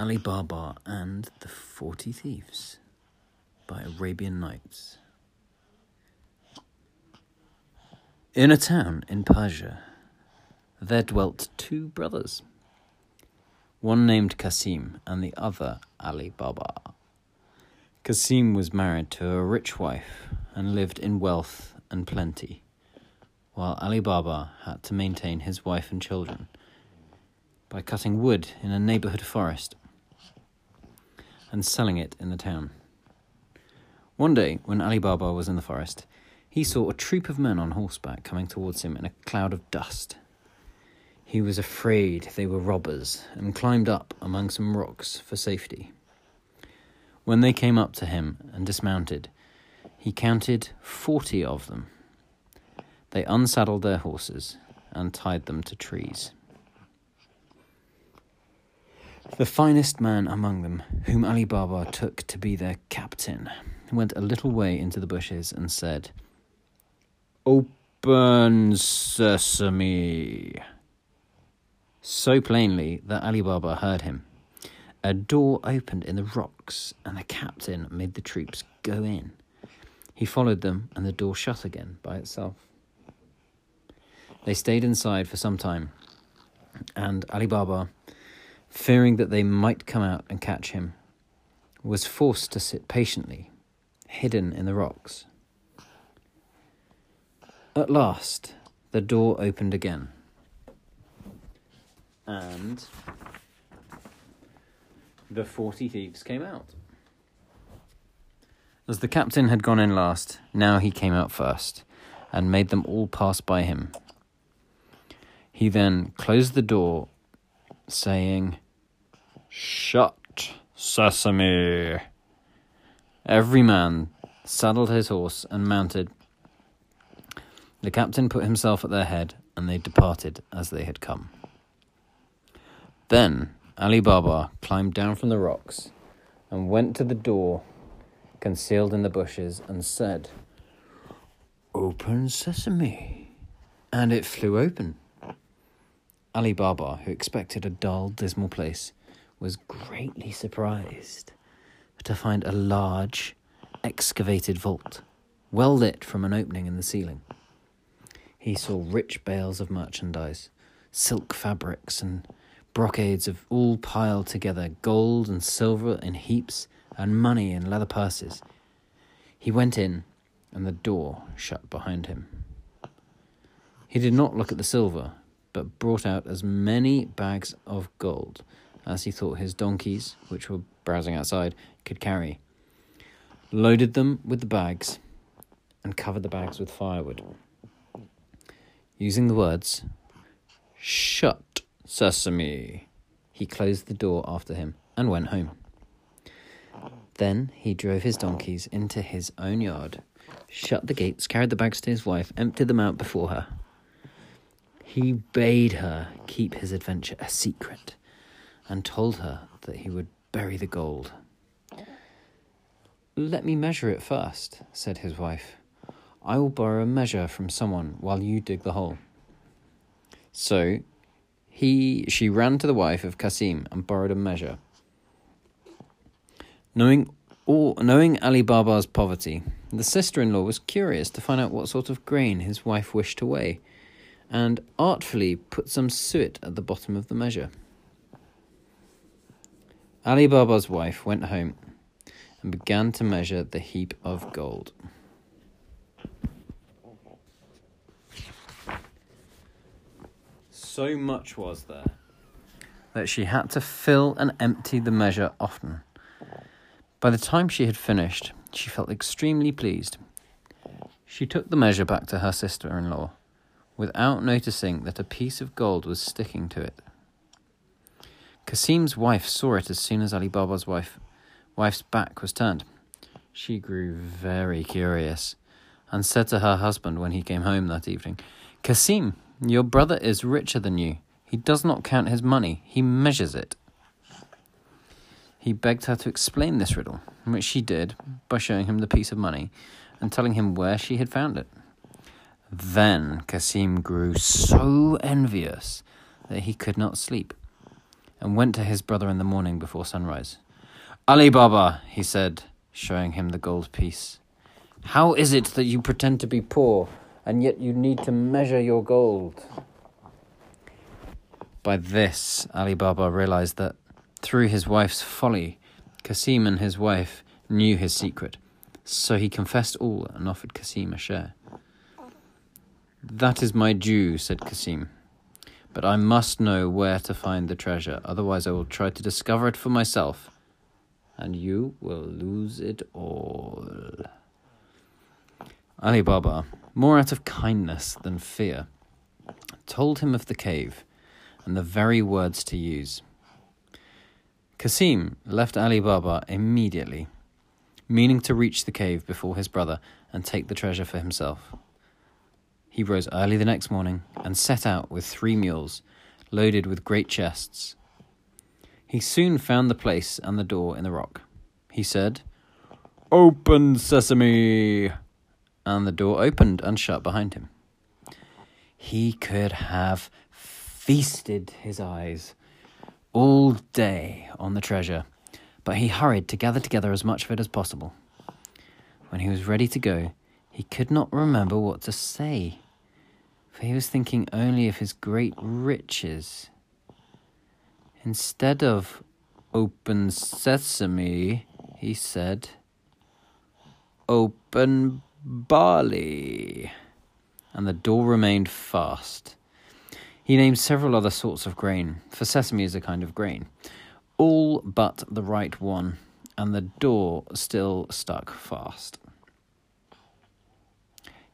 Ali Baba and the Forty Thieves by Arabian Nights. In a town in Persia, there dwelt two brothers, one named Kasim and the other Ali Baba. Kasim was married to a rich wife and lived in wealth and plenty, while Ali Baba had to maintain his wife and children by cutting wood in a neighborhood forest and selling it in the town. One day, when Ali Baba was in the forest, he saw a troop of men on horseback coming towards him in a cloud of dust. He was afraid they were robbers and climbed up among some rocks for safety. When they came up to him and dismounted, he counted forty of them. They unsaddled their horses and tied them to trees. The finest man among them, whom Ali Baba took to be their captain, went a little way into the bushes and said, Open sesame. So plainly that Ali Baba heard him. A door opened in the rocks, and the captain made the troops go in. He followed them, and the door shut again by itself. They stayed inside for some time, and Ali Baba fearing that they might come out and catch him, was forced to sit patiently, hidden in the rocks. At last, the door opened again, and the forty thieves came out. As the captain had gone in last, now he came out first, and made them all pass by him. He then closed the door saying, Shut, Sesame. Every man saddled his horse and mounted. The captain put himself at their head, and they departed as they had come. Then Ali Baba climbed down from the rocks and went to the door concealed in the bushes and said, Open sesame. And it flew open. Ali Baba, who expected a dull, dismal place, was greatly surprised to find a large, excavated vault, well lit from an opening in the ceiling. He saw rich bales of merchandise, silk fabrics, and brocades of all piled together, gold and silver in heaps, and money in leather purses. He went in, and the door shut behind him. He did not look at the silver, but brought out as many bags of gold as he thought his donkeys, which were browsing outside, could carry, loaded them with the bags, and covered the bags with firewood. Using the words, Shut, Sesame, he closed the door after him and went home. Then he drove his donkeys into his own yard, shut the gates, carried the bags to his wife, emptied them out before her, he bade her keep his adventure a secret and told her that he would bury the gold. Let me measure it first, said his wife. I will borrow a measure from someone while you dig the hole. So he she ran to the wife of Kasim and borrowed a measure. Knowing all, knowing Ali Baba's poverty, the sister-in-law was curious to find out what sort of grain his wife wished to weigh and artfully put some suet at the bottom of the measure. Ali Baba's wife went home and began to measure the heap of gold. So much was there that she had to fill and empty the measure often. By the time she had finished, she felt extremely pleased. She took the measure back to her sister in law without noticing that a piece of gold was sticking to it. Kasim's wife saw it as soon as Ali Baba's wife, wife's back was turned. She grew very curious and said to her husband when he came home that evening, Kasim, your brother is richer than you. He does not count his money, he measures it. He begged her to explain this riddle, which she did by showing him the piece of money and telling him where she had found it. Then Kasim grew so envious that he could not sleep, and went to his brother in the morning before sunrise. Ali Baba, he said, showing him the gold piece, how is it that you pretend to be poor and yet you need to measure your gold? By this, Ali Baba realized that through his wife's folly, Kasim and his wife knew his secret, so he confessed all and offered Kasim a share. That is my due, said Cassim. But I must know where to find the treasure, otherwise, I will try to discover it for myself, and you will lose it all. Ali Baba, more out of kindness than fear, told him of the cave and the very words to use. Cassim left Ali Baba immediately, meaning to reach the cave before his brother and take the treasure for himself. He rose early the next morning and set out with three mules, loaded with great chests. He soon found the place and the door in the rock. He said, Open, sesame! And the door opened and shut behind him. He could have feasted his eyes all day on the treasure, but he hurried to gather together as much of it as possible. When he was ready to go, he could not remember what to say, for he was thinking only of his great riches. Instead of open sesame, he said, open barley. And the door remained fast. He named several other sorts of grain, for sesame is a kind of grain, all but the right one, and the door still stuck fast.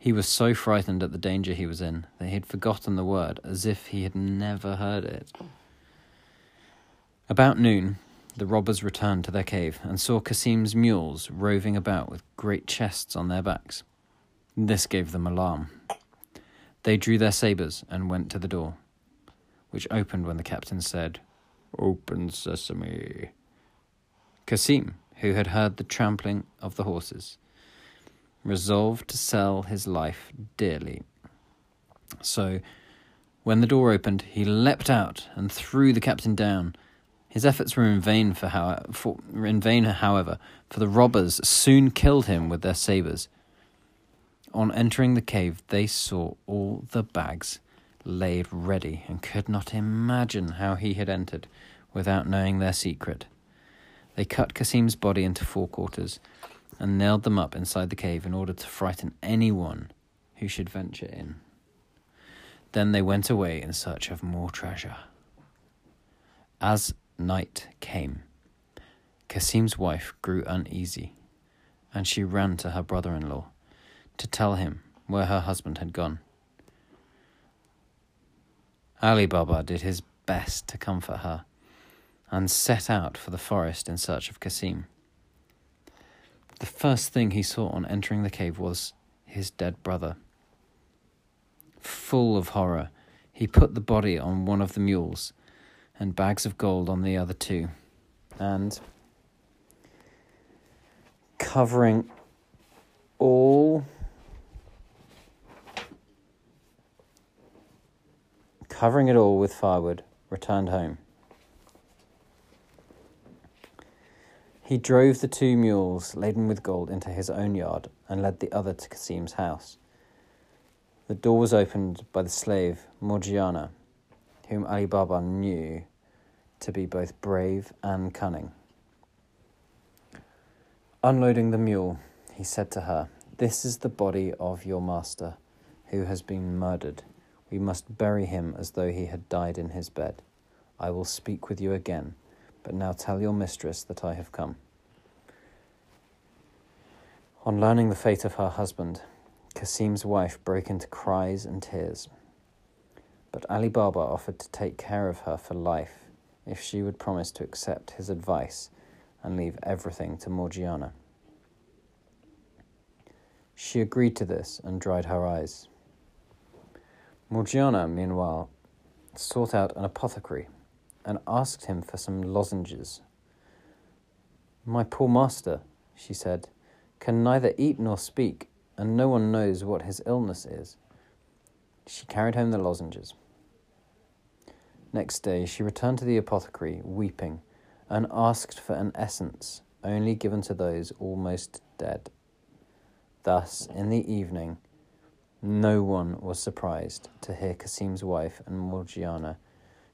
He was so frightened at the danger he was in that he had forgotten the word as if he had never heard it. About noon, the robbers returned to their cave and saw Cassim's mules roving about with great chests on their backs. This gave them alarm. They drew their sabres and went to the door, which opened when the captain said, Open sesame. Cassim, who had heard the trampling of the horses, resolved to sell his life dearly. So, when the door opened, he leapt out and threw the captain down. His efforts were in vain for, how, for in vain, however, for the robbers soon killed him with their sabres. On entering the cave, they saw all the bags laid ready and could not imagine how he had entered without knowing their secret. They cut Cassim's body into four quarters and nailed them up inside the cave in order to frighten anyone who should venture in. Then they went away in search of more treasure. As night came, Kasim's wife grew uneasy, and she ran to her brother in law to tell him where her husband had gone. Ali Baba did his best to comfort her and set out for the forest in search of Kasim. The first thing he saw on entering the cave was his dead brother. Full of horror, he put the body on one of the mules and bags of gold on the other two, and covering all covering it all with firewood, returned home. He drove the two mules laden with gold into his own yard and led the other to Kasim's house. The door was opened by the slave Morgiana, whom Ali Baba knew to be both brave and cunning. Unloading the mule, he said to her, This is the body of your master, who has been murdered. We must bury him as though he had died in his bed. I will speak with you again but now tell your mistress that I have come. On learning the fate of her husband, Kasim's wife broke into cries and tears. But Ali Baba offered to take care of her for life if she would promise to accept his advice and leave everything to Morgiana. She agreed to this and dried her eyes. Morgiana, meanwhile, sought out an apothecary and asked him for some lozenges. My poor master, she said, can neither eat nor speak, and no one knows what his illness is. She carried home the lozenges. Next day she returned to the apothecary, weeping, and asked for an essence only given to those almost dead. Thus, in the evening, no one was surprised to hear Cassim's wife and Morgiana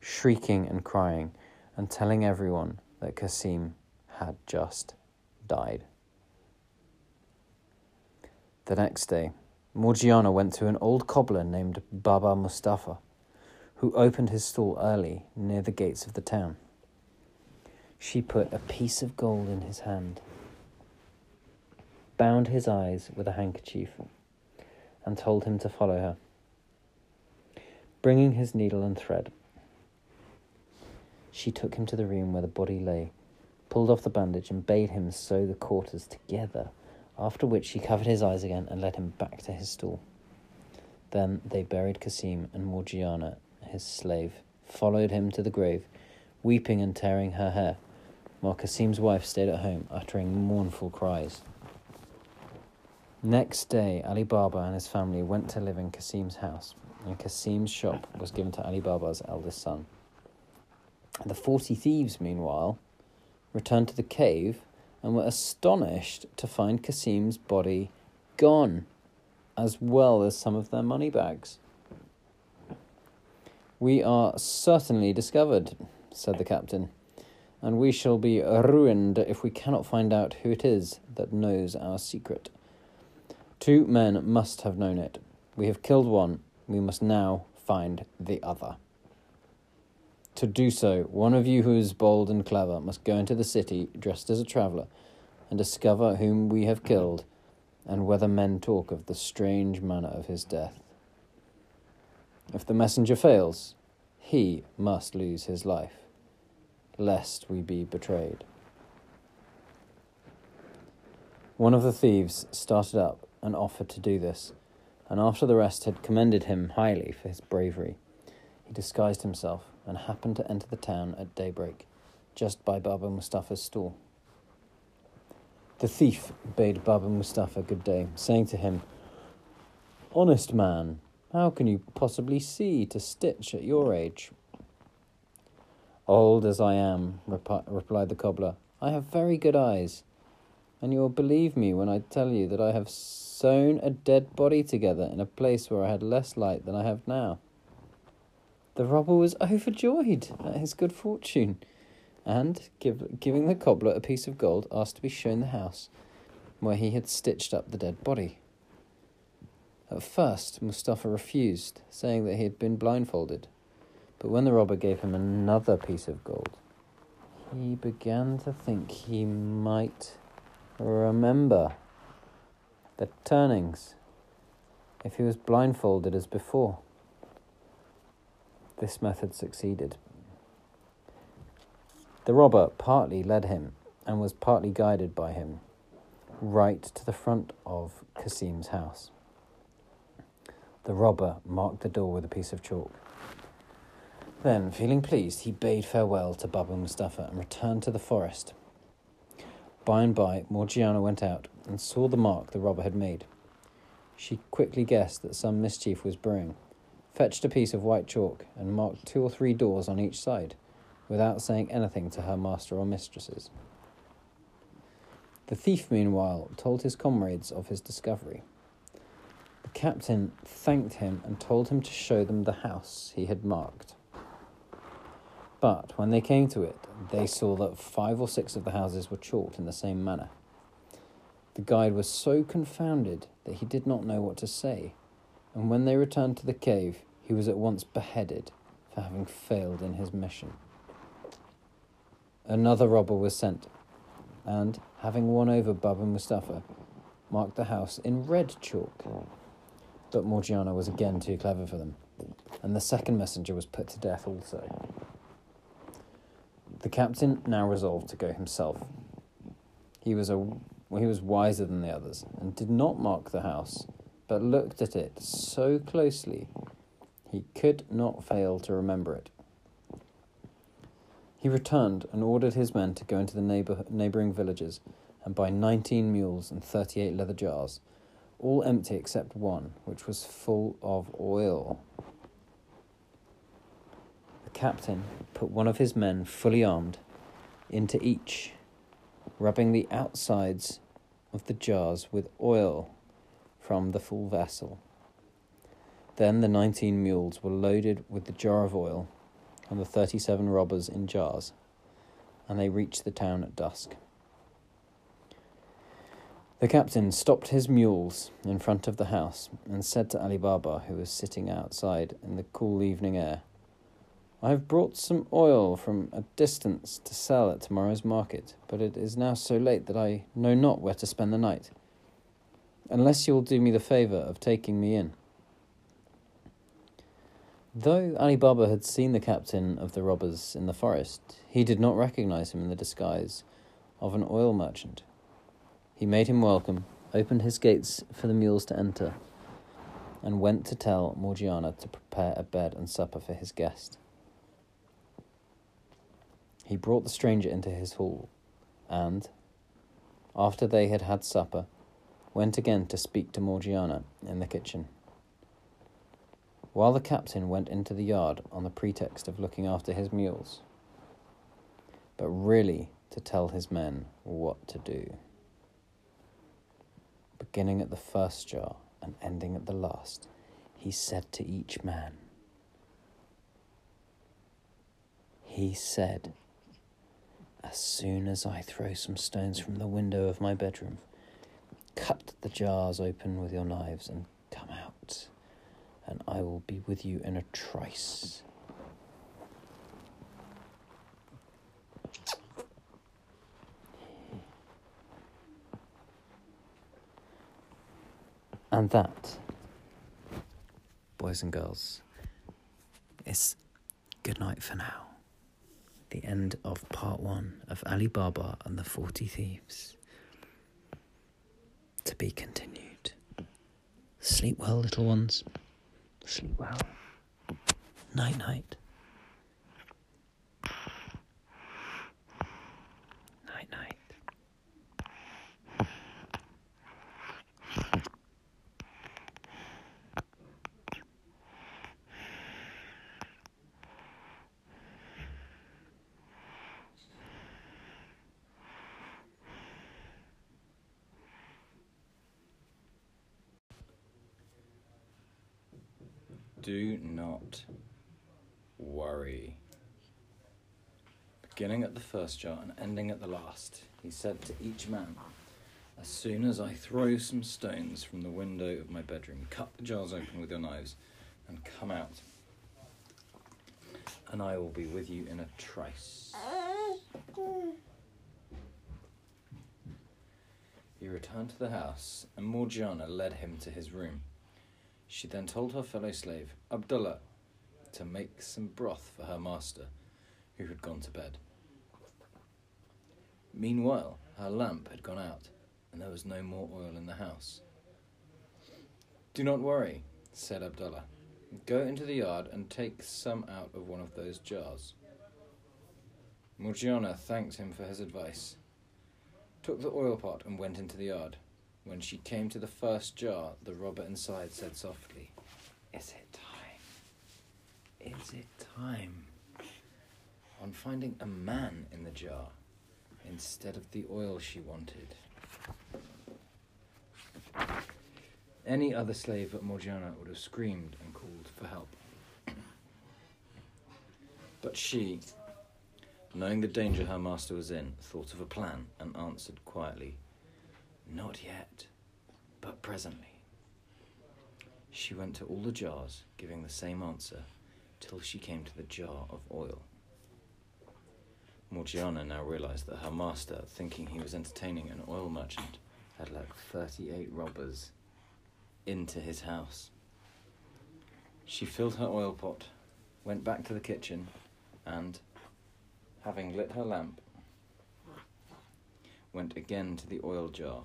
shrieking and crying and telling everyone that Cassim had just died. The next day, Morgiana went to an old cobbler named Baba Mustafa, who opened his stall early near the gates of the town. She put a piece of gold in his hand, bound his eyes with a handkerchief, and told him to follow her. Bringing his needle and thread, she took him to the room where the body lay, pulled off the bandage, and bade him sew the quarters together, after which she covered his eyes again and led him back to his stall. Then they buried Cassim, and Morgiana, his slave, followed him to the grave, weeping and tearing her hair, while Cassim's wife stayed at home, uttering mournful cries. Next day, Ali Baba and his family went to live in Cassim's house, and Cassim's shop was given to Ali Baba's eldest son. The forty thieves, meanwhile, returned to the cave and were astonished to find Cassim's body gone, as well as some of their money bags. We are certainly discovered, said the captain, and we shall be ruined if we cannot find out who it is that knows our secret. Two men must have known it. We have killed one, we must now find the other. To do so, one of you who is bold and clever must go into the city dressed as a traveller and discover whom we have killed and whether men talk of the strange manner of his death. If the messenger fails, he must lose his life, lest we be betrayed. One of the thieves started up and offered to do this, and after the rest had commended him highly for his bravery, he disguised himself and happened to enter the town at daybreak, just by Baba Mustafa's stall. The thief bade Baba Mustafa good day, saying to him, Honest man, how can you possibly see to stitch at your age? Old as I am, rep- replied the cobbler, I have very good eyes, and you will believe me when I tell you that I have sewn a dead body together in a place where I had less light than I have now. The robber was overjoyed at his good fortune, and, give, giving the cobbler a piece of gold, asked to be shown the house where he had stitched up the dead body. At first, Mustafa refused, saying that he had been blindfolded. But when the robber gave him another piece of gold, he began to think he might remember the turnings if he was blindfolded as before. This method succeeded. The robber partly led him and was partly guided by him right to the front of Cassim's house. The robber marked the door with a piece of chalk. Then, feeling pleased, he bade farewell to Baba Mustafa and returned to the forest. By and by, Morgiana went out and saw the mark the robber had made. She quickly guessed that some mischief was brewing fetched a piece of white chalk, and marked two or three doors on each side, without saying anything to her master or mistresses. The thief, meanwhile, told his comrades of his discovery. The captain thanked him and told him to show them the house he had marked. But when they came to it, they saw that five or six of the houses were chalked in the same manner. The guide was so confounded that he did not know what to say and when they returned to the cave, he was at once beheaded for having failed in his mission. Another robber was sent, and, having won over Baba Mustafa, marked the house in red chalk. But Morgiana was again too clever for them, and the second messenger was put to death also. The captain now resolved to go himself. He was a he was wiser than the others, and did not mark the house but looked at it so closely he could not fail to remember it. He returned and ordered his men to go into the neighbor, neighboring villages and buy 19 mules and 38 leather jars, all empty except one, which was full of oil. The captain put one of his men, fully armed, into each, rubbing the outsides of the jars with oil from the full vessel. Then the nineteen mules were loaded with the jar of oil and the thirty seven robbers in jars, and they reached the town at dusk. The captain stopped his mules in front of the house and said to Ali Baba, who was sitting outside in the cool evening air, I have brought some oil from a distance to sell at tomorrow's market, but it is now so late that I know not where to spend the night. Unless you will do me the favour of taking me in. Though Ali Baba had seen the captain of the robbers in the forest, he did not recognize him in the disguise of an oil merchant. He made him welcome, opened his gates for the mules to enter, and went to tell Morgiana to prepare a bed and supper for his guest. He brought the stranger into his hall, and, after they had had supper, went again to speak to Morgiana in the kitchen. While the captain went into the yard on the pretext of looking after his mules, but really to tell his men what to do. Beginning at the first jar and ending at the last, he said to each man, He said, As soon as I throw some stones from the window of my bedroom, cut the jars open with your knives and come out and I will be with you in a trice. And that, boys and girls, is good night for now. The end of part one of Ali Baba and the Forty Thieves. To be continued. Sleep well, little ones. Sleep well. Night night night. Do not worry. Beginning at the first jar and ending at the last, he said to each man, As soon as I throw some stones from the window of my bedroom, cut the jars open with your knives and come out, and I will be with you in a trice. He returned to the house, and Morgiana led him to his room. She then told her fellow slave, Abdullah, to make some broth for her master, who had gone to bed. Meanwhile, her lamp had gone out, and there was no more oil in the house. Do not worry, said Abdullah. Go into the yard and take some out of one of those jars. Morgiana thanked him for his advice, took the oil pot, and went into the yard. When she came to the first jar, the robber inside said softly, Is it time? Is it time? On finding a man in the jar instead of the oil she wanted. Any other slave but Morgiana would have screamed and called for help. But she, knowing the danger her master was in, thought of a plan and answered quietly, Not yet, but presently. She went to all the jars, giving the same answer, till she came to the jar of oil. Morgiana now realized that her master, thinking he was entertaining an oil merchant, had let 38 robbers into his house. She filled her oil pot, went back to the kitchen, and, having lit her lamp, went again to the oil jar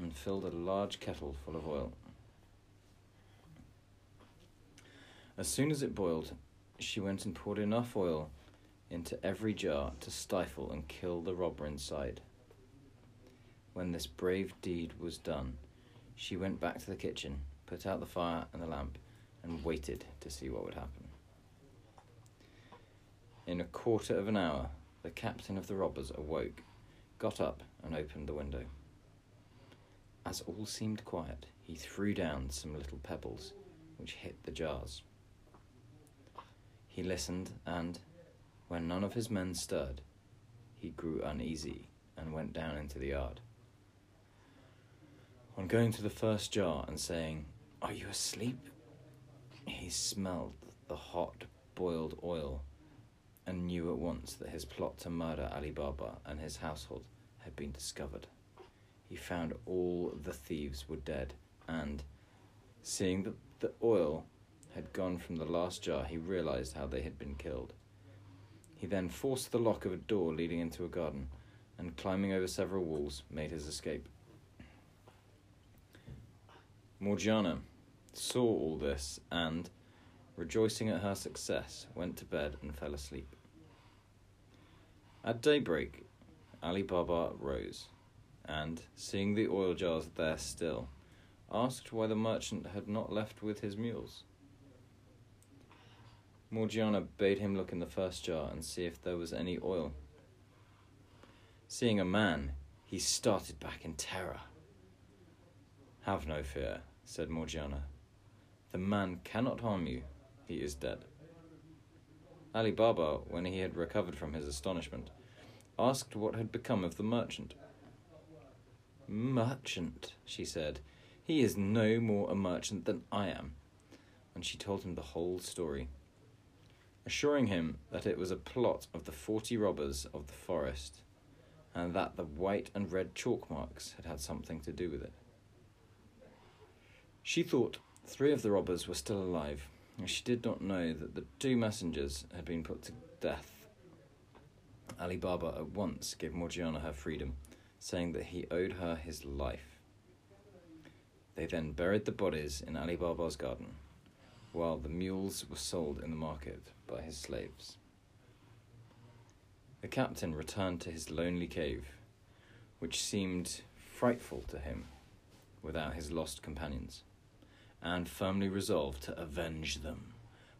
and filled a large kettle full of oil. As soon as it boiled, she went and poured enough oil into every jar to stifle and kill the robber inside. When this brave deed was done, she went back to the kitchen, put out the fire and the lamp, and waited to see what would happen. In a quarter of an hour, the captain of the robbers awoke, got up, and opened the window. As all seemed quiet, he threw down some little pebbles, which hit the jars. He listened, and, when none of his men stirred, he grew uneasy and went down into the yard. On going to the first jar and saying, Are you asleep? he smelled the hot, boiled oil and knew at once that his plot to murder Ali Baba and his household had been discovered. He found all the thieves were dead, and, seeing that the oil had gone from the last jar, he realized how they had been killed. He then forced the lock of a door leading into a garden, and climbing over several walls, made his escape. Morgiana saw all this and, rejoicing at her success, went to bed and fell asleep. At daybreak, Ali Baba rose, and, seeing the oil jars there still, asked why the merchant had not left with his mules. Morgiana bade him look in the first jar and see if there was any oil. Seeing a man, he started back in terror. Have no fear, said Morgiana. The man cannot harm you, he is dead. Ali Baba, when he had recovered from his astonishment, asked what had become of the merchant. Merchant, she said. He is no more a merchant than I am. And she told him the whole story, assuring him that it was a plot of the forty robbers of the forest, and that the white and red chalk marks had had something to do with it. She thought three of the robbers were still alive, and she did not know that the two messengers had been put to death. Ali Baba at once gave Morgiana her freedom, saying that he owed her his life. They then buried the bodies in Ali Baba's garden, while the mules were sold in the market by his slaves. The captain returned to his lonely cave, which seemed frightful to him without his lost companions, and firmly resolved to avenge them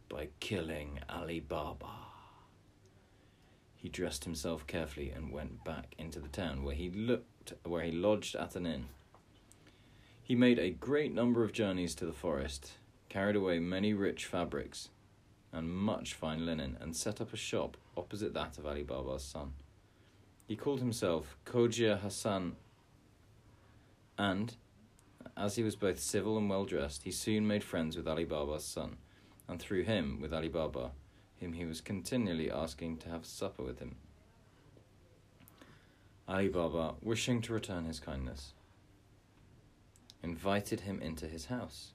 by killing Ali Baba. He dressed himself carefully and went back into the town, where he looked where he lodged at an inn. He made a great number of journeys to the forest, carried away many rich fabrics and much fine linen, and set up a shop opposite that of Ali Baba's son. He called himself Khoja Hassan, and, as he was both civil and well dressed, he soon made friends with Ali Baba's son, and through him with Ali Baba, whom he was continually asking to have supper with him. Ali Baba, wishing to return his kindness, invited him into his house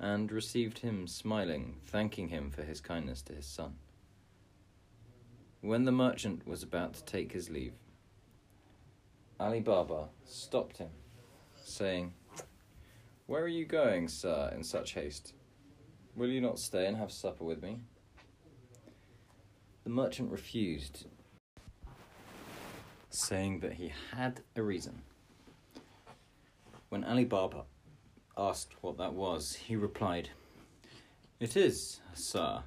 and received him smiling, thanking him for his kindness to his son. When the merchant was about to take his leave, Ali Baba stopped him, saying, Where are you going, sir, in such haste? Will you not stay and have supper with me? The merchant refused, saying that he had a reason. When Ali Baba asked what that was, he replied, It is, sir,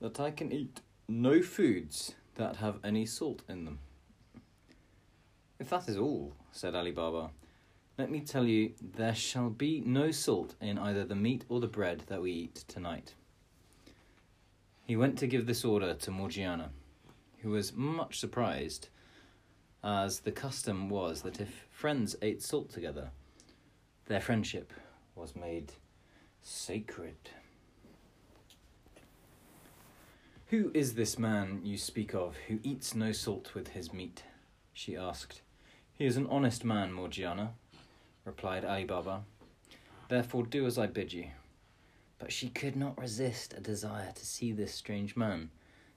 that I can eat no foods that have any salt in them. If that is all, said Ali Baba, let me tell you there shall be no salt in either the meat or the bread that we eat tonight. He went to give this order to Morgiana, who was much surprised, as the custom was that if friends ate salt together, their friendship was made sacred. Who is this man you speak of who eats no salt with his meat? she asked. He is an honest man, Morgiana, replied Ali Baba. Therefore do as I bid you. But she could not resist a desire to see this strange man,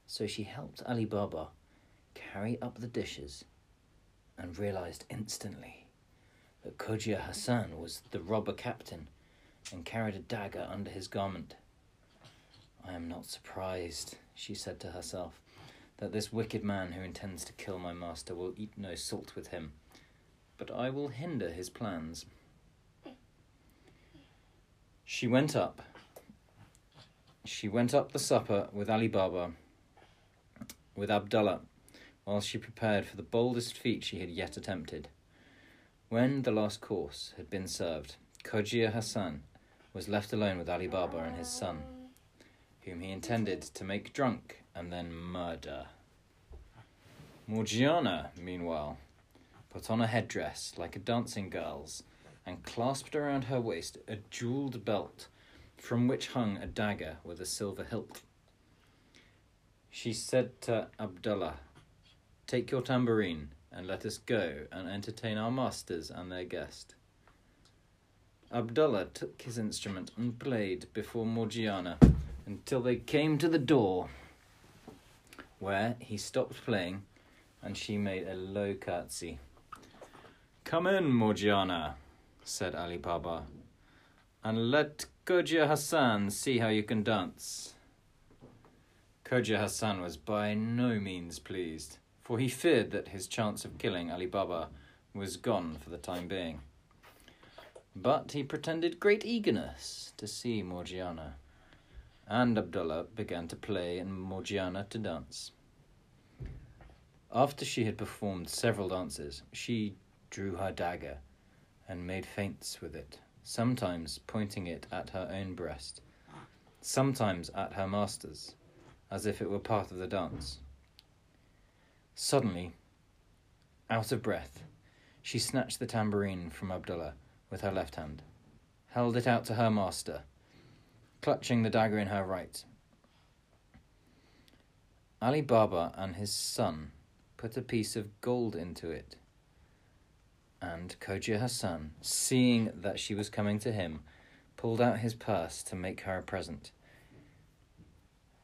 so she helped Ali Baba carry up the dishes and realized instantly that Khoja Hassan was the robber captain and carried a dagger under his garment. I am not surprised, she said to herself, that this wicked man who intends to kill my master will eat no salt with him, but I will hinder his plans. She went up. She went up the supper with Ali Baba with Abdullah while she prepared for the boldest feat she had yet attempted. When the last course had been served, Cogia Hassan was left alone with Ali Baba and his son, whom he intended to make drunk and then murder. Morgiana, meanwhile, put on a headdress like a dancing girl's and clasped around her waist a jewelled belt from which hung a dagger with a silver hilt. She said to Abdullah, Take your tambourine and let us go and entertain our masters and their guest. Abdullah took his instrument and played before Morgiana until they came to the door, where he stopped playing and she made a low curtsy. Come in, Morgiana, said Ali Baba, and let Cogia Hassan see how you can dance. Cogia Hassan was by no means pleased, for he feared that his chance of killing Ali Baba was gone for the time being. But he pretended great eagerness to see Morgiana, and Abdullah began to play and Morgiana to dance. After she had performed several dances, she drew her dagger and made feints with it, sometimes pointing it at her own breast, sometimes at her master's, as if it were part of the dance. Suddenly, out of breath, she snatched the tambourine from Abdullah with her left hand, held it out to her master, clutching the dagger in her right. Ali Baba and his son put a piece of gold into it and Cogia Hassan, seeing that she was coming to him, pulled out his purse to make her a present.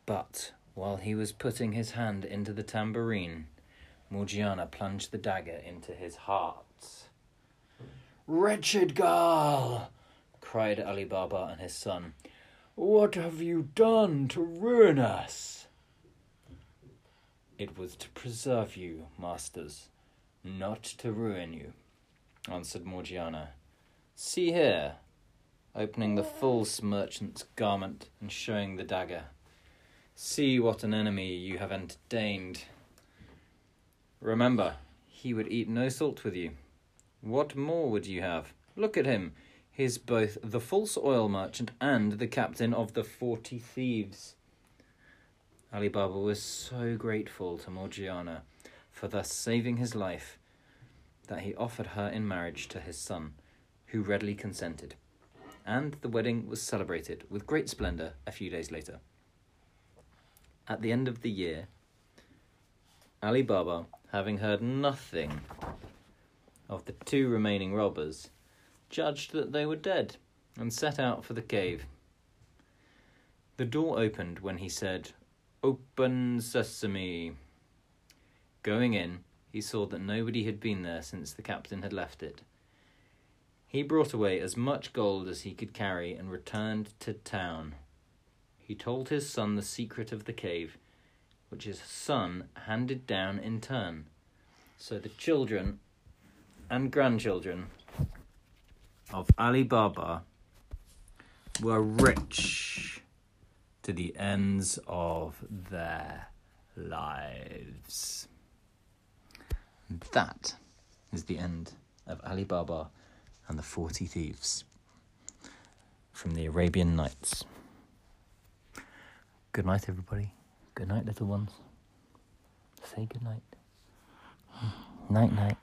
But while he was putting his hand into the tambourine, Morgiana plunged the dagger into his heart. Wretched girl! cried Ali Baba and his son. What have you done to ruin us? It was to preserve you, masters, not to ruin you answered Morgiana. See here, opening the false merchant's garment and showing the dagger. See what an enemy you have entertained. Remember, he would eat no salt with you. What more would you have? Look at him. He is both the false oil merchant and the captain of the forty thieves. Ali Baba was so grateful to Morgiana for thus saving his life that he offered her in marriage to his son, who readily consented, and the wedding was celebrated with great splendour a few days later. At the end of the year, Ali Baba, having heard nothing of the two remaining robbers, judged that they were dead and set out for the cave. The door opened when he said, Open sesame. Going in, he saw that nobody had been there since the captain had left it. He brought away as much gold as he could carry and returned to town. He told his son the secret of the cave, which his son handed down in turn. So the children and grandchildren of Ali Baba were rich to the ends of their lives. That is the end of Alibaba and the Forty Thieves from the Arabian Nights. Good night, everybody. Good night, little ones. Say good night. Night, night.